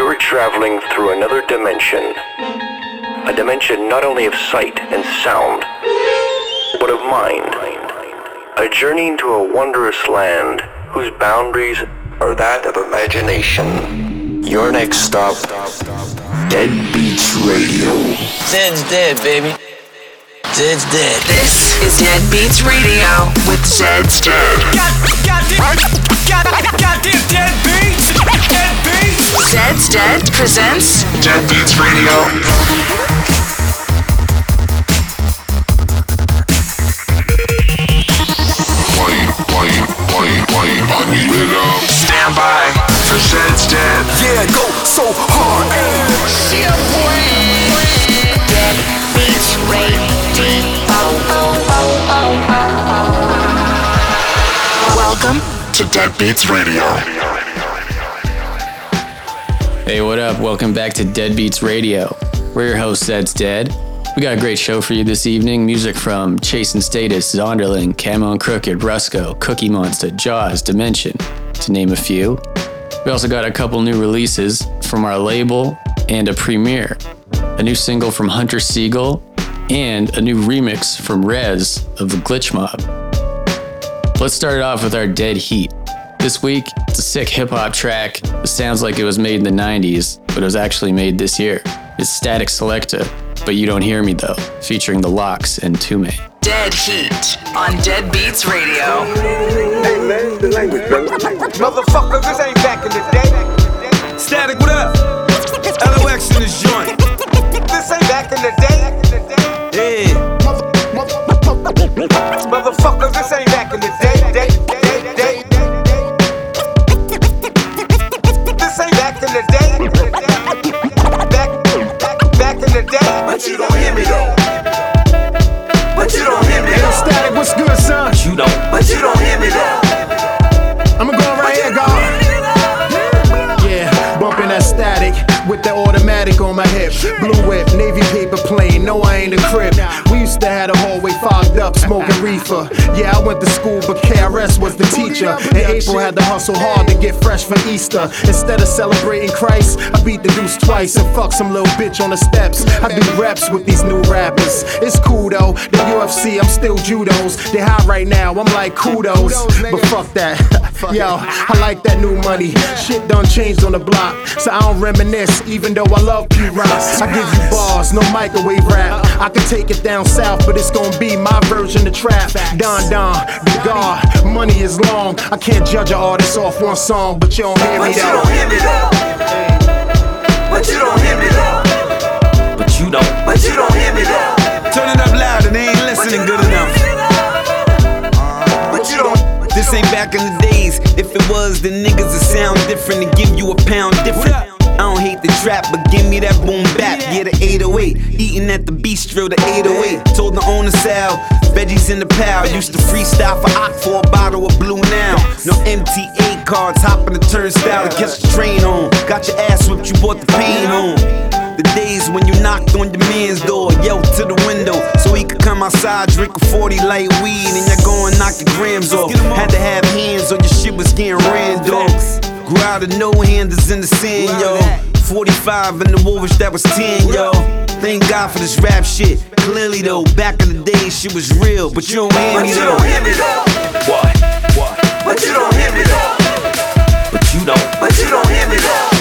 you're traveling through another dimension. A dimension not only of sight and sound, but of mind. A journey into a wondrous land whose boundaries are that of imagination. Your next stop, Dead Beats Radio. Dead's dead, baby. Dead's dead. This is Dead Beats Radio with Zed's Dead. God, goddamn, God, goddamn dead beats. Dead beats. Zed's Dead presents Dead Beats Radio. Stand by for Zed's Dead. Yeah, go so hard. Welcome To Dead Beats Radio. Hey, what up? Welcome back to Dead Beats Radio. We're your hosts, Zed's Dead. We got a great show for you this evening. Music from Chase and Status, Zonderling, Camo and Krooked, Rusko, Cookie Monsta, Jaws, Dimension, to name a few. We also got a couple new releases from our label and a premiere. A new single from Hunter Siegel and a new remix from Rez of the Glitch Mob. Let's start it off with our Dead Heat. This week, it's a sick hip hop track. It sounds like it was made in the 90s, but it was actually made this year. It's Statik Selektah, but you don't hear me though, featuring the LOX and Tume. Dead Heat on Dead Beats Radio. Hey man, the language, bro. Motherfucker, this ain't back in the day. Static, what up? LOX in this the. And April had to hustle hard to get fresh for Easter. Instead of celebrating Christ, I beat the deuce twice and fuck some little bitch on the steps. I do reps with these new rappers. It's cool though. The UFC, I'm still judos. They high right now. I'm like kudos, but fuck that. Yo, I like that new money. Shit done changed on the block, so I don't reminisce. Even though I love P Rock, I give you bars, no microwave rap. I can take it down south, but it's gonna be my version of trap. Don Don, the God, money is long. I can't judge an artist off one song, but you don't hear me But you though. don't hear me though. But you don't hear me though. But you don't. But you don't hear me though. Turn it up loud and they ain't listening good enough. But you don't. This ain't back in the days. If it was, then niggas would sound different and give you a pound different. I don't hate the trap, but give me that boom bap. Yeah, the 808. Eating at the bistro, the 808. Told the owner Sal, veggies in the pal. Used to freestyle for Ock for a bottle of blue now. No MTA cards, hopping the turnstile to catch the train on. Got your ass whipped, you bought the pain on. The days when you knocked on your man's door, yelled to the window so he could come outside, drink a 40 light weed, and you're going knock your grams off. Had to have hands or your shit was getting ran off. Grew out of no handers in the sand, yo. 45 in the Wolvish, that was 10, yo. Thank God for this rap shit. Clearly though, back in the day, shit was real, but you don't hear me. But you don't hear me though. What? What? But you don't hear me though. But you don't. But you don't hear me though.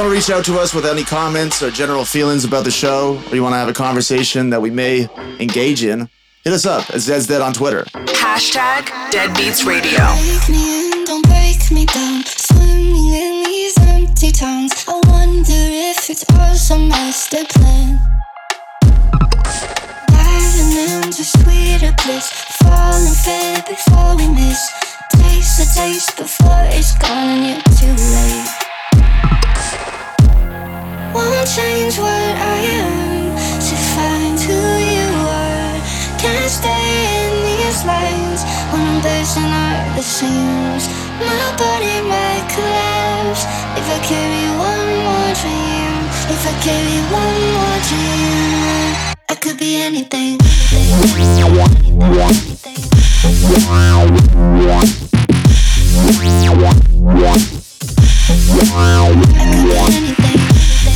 Want to reach out to us with any comments or general feelings about the show, or you want to have a conversation that we may engage in, hit us up at Zed's Dead on Twitter. Hashtag Deadbeats Radio. Break me in, don't break me down. Swimming in these empty towns. I wonder if it's all some master plan. Diving into sweeter bliss. Falling fair before we miss. Taste the taste before it's gone and you're too late. Won't change what I am to find who you are. Can't stay in these lines when I'm bursting at the seams. My body might collapse if I carry one more dream. If I carry one more dream, I could be anything.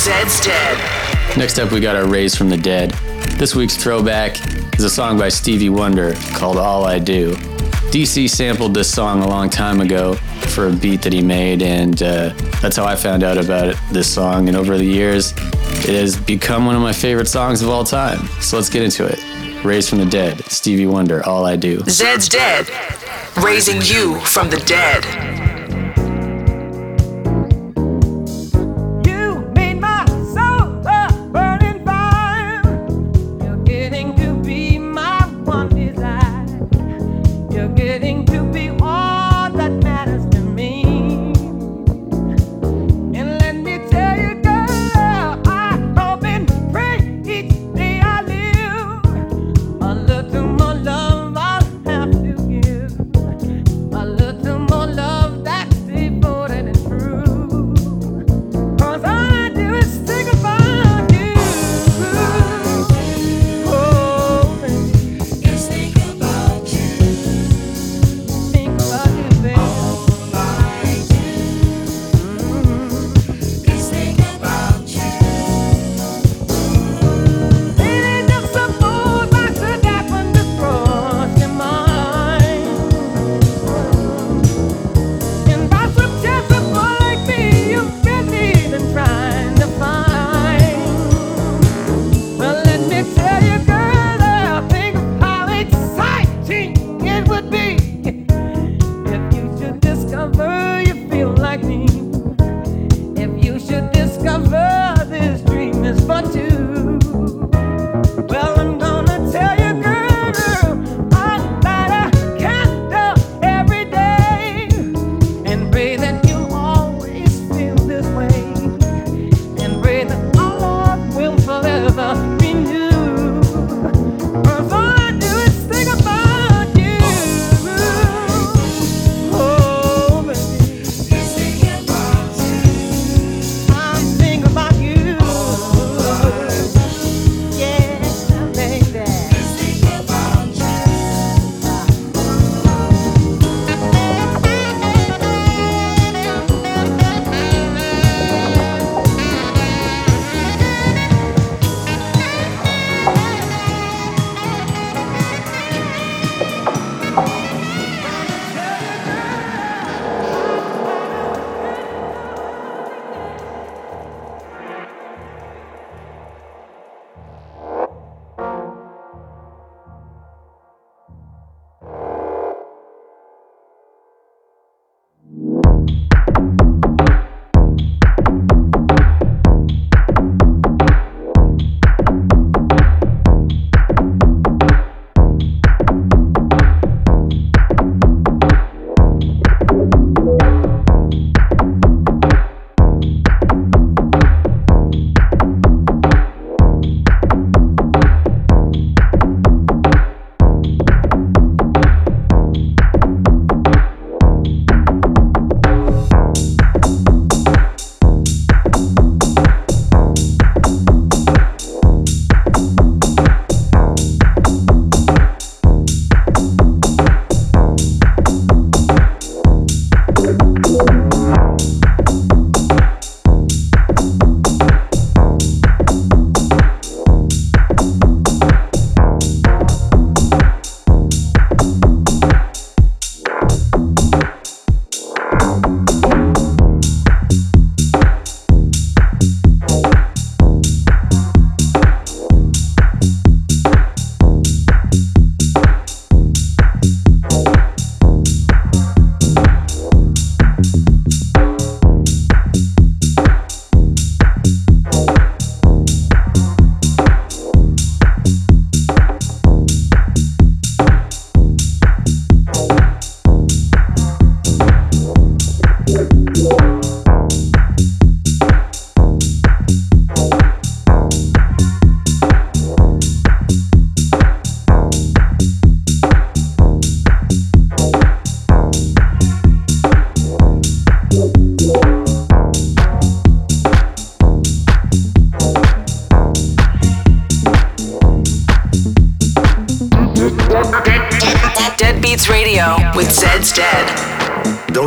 Zed's Dead. Next up, we got our Raise from the Dead. This week's throwback is a song by Stevie Wonder called All I Do. DC sampled this song a long time ago for a beat that he made, and uh, that's how I found out about it, this song. And over the years, it has become one of my favorite songs of all time. So let's get into it. Raised from the Dead, Stevie Wonder, All I Do. Zed's Dead, raising you from the dead.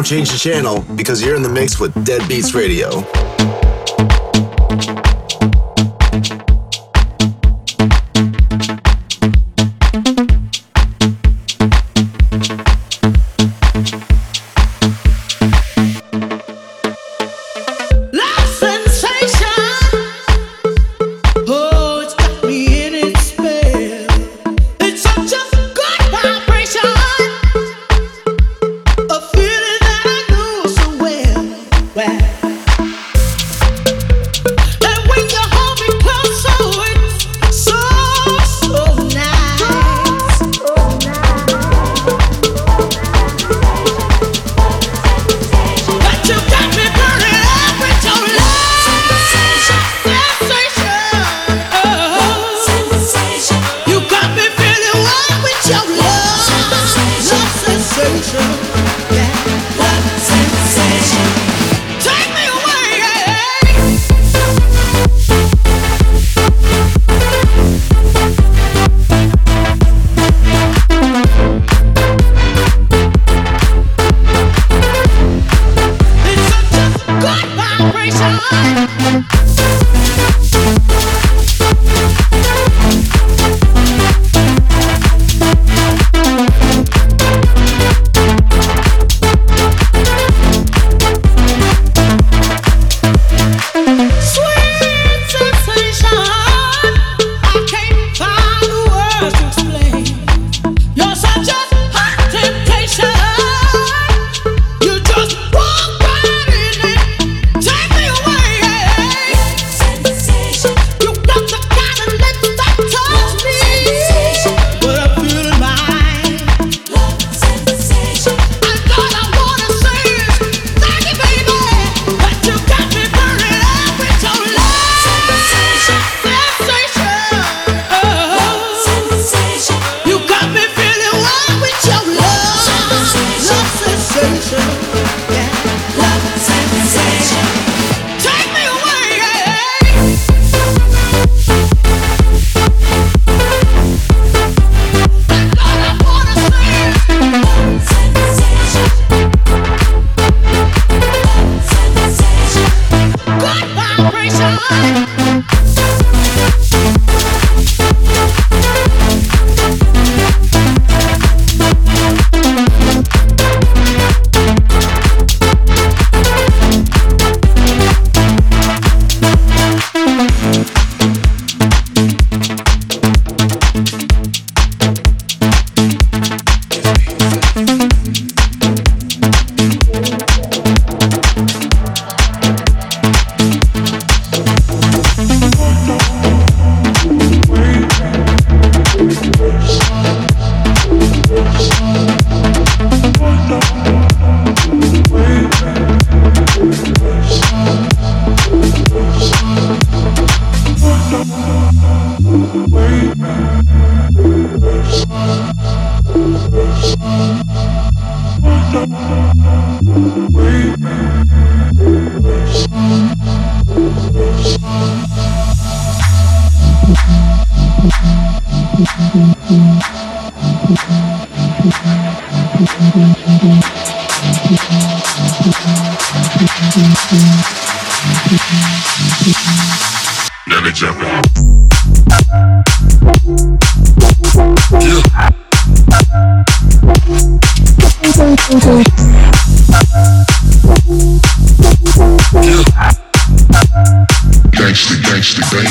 Don't change the channel because you're in the mix with Dead Beats Radio.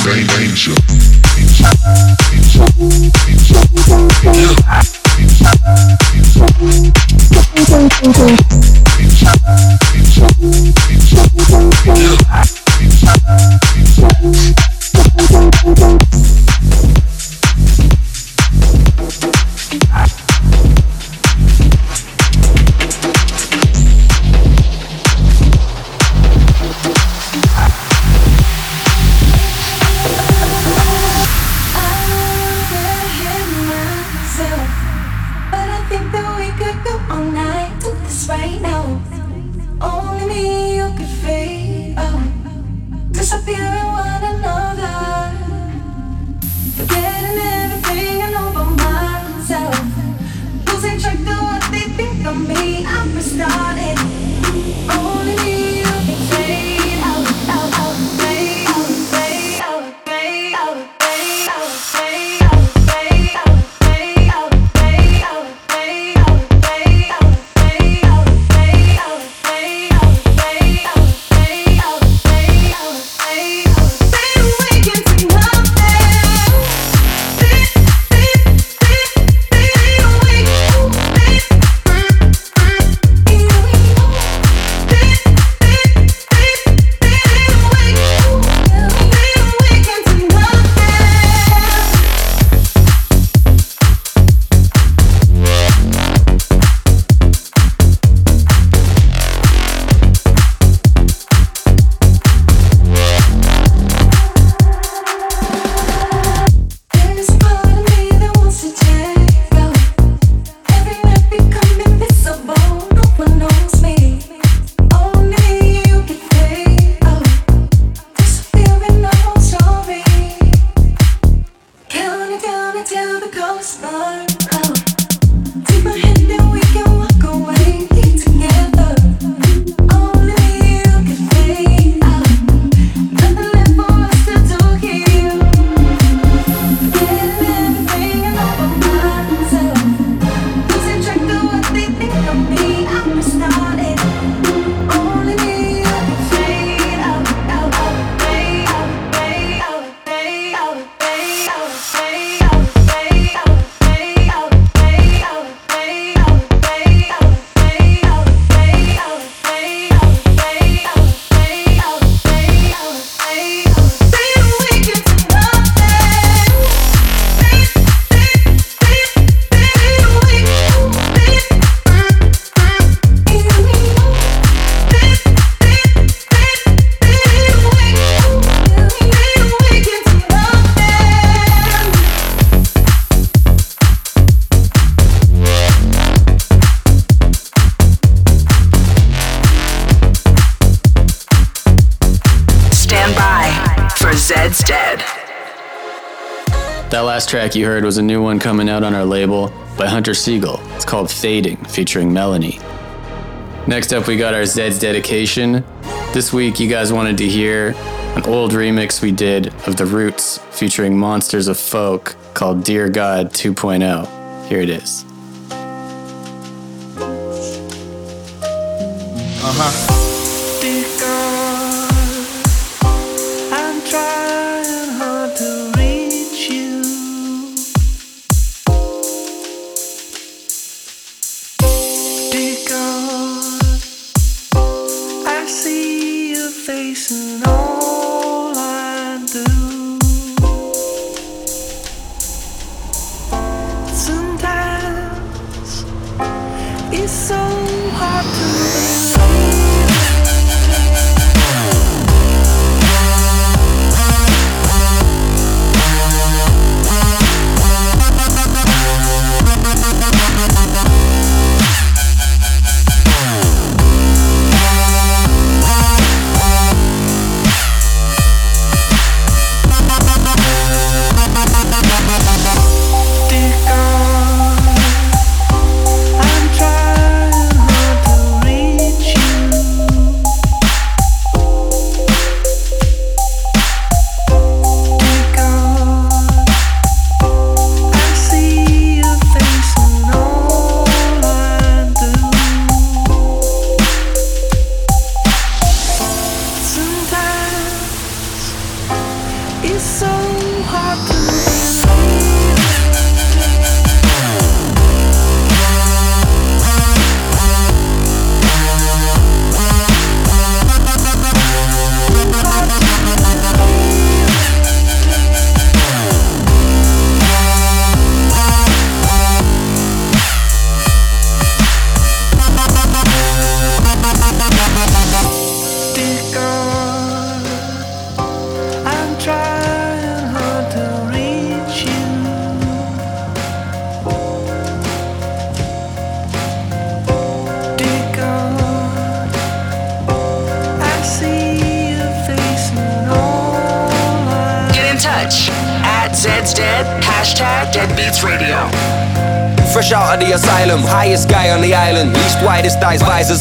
Right you heard was a new one coming out on our label by Hunter Siegel. It's called Fading, featuring Melanie. Next up, we got our Zed's Dedication. This week, you guys wanted to hear an old remix we did of The Roots featuring Monsters of Folk called Dear God 2.0. Here it is.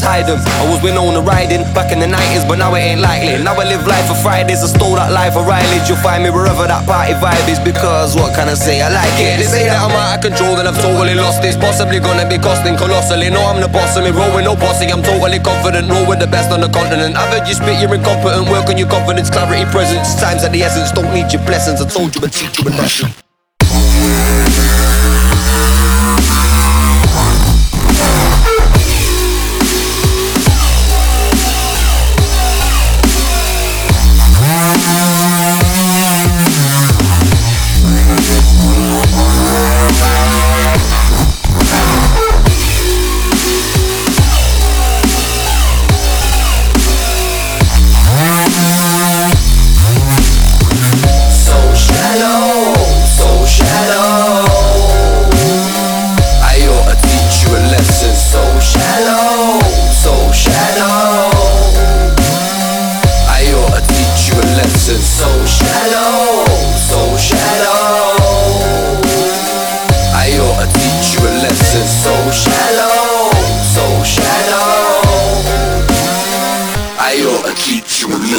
Colossally. them. I was winning on the riding, back in the nineties, but now it ain't likely. Now I live life for Fridays, I stole that life for mileage. You'll find me wherever that party vibe is, because what can I say? I like it. They say that I'm out of control, then I've totally lost this. Possibly gonna be costing colossal. You know I'm the boss of me, rolling no bossy. I'm totally confident, roll with the best on the continent. I've heard you spit, you're incompetent. Work on your confidence, clarity, presence. Times at the essence, don't need your blessings. I told you, but teach you a lesson.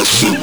Listen.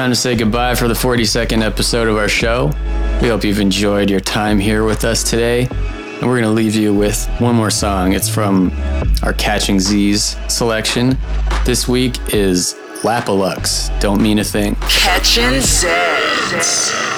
Time to say goodbye for the 42nd episode of our show. We hope you've enjoyed your time here with us today. And we're going to leave you with one more song. It's from our Catching Z's selection. This week is Lapalux. Don't mean a thing. Catching Z's.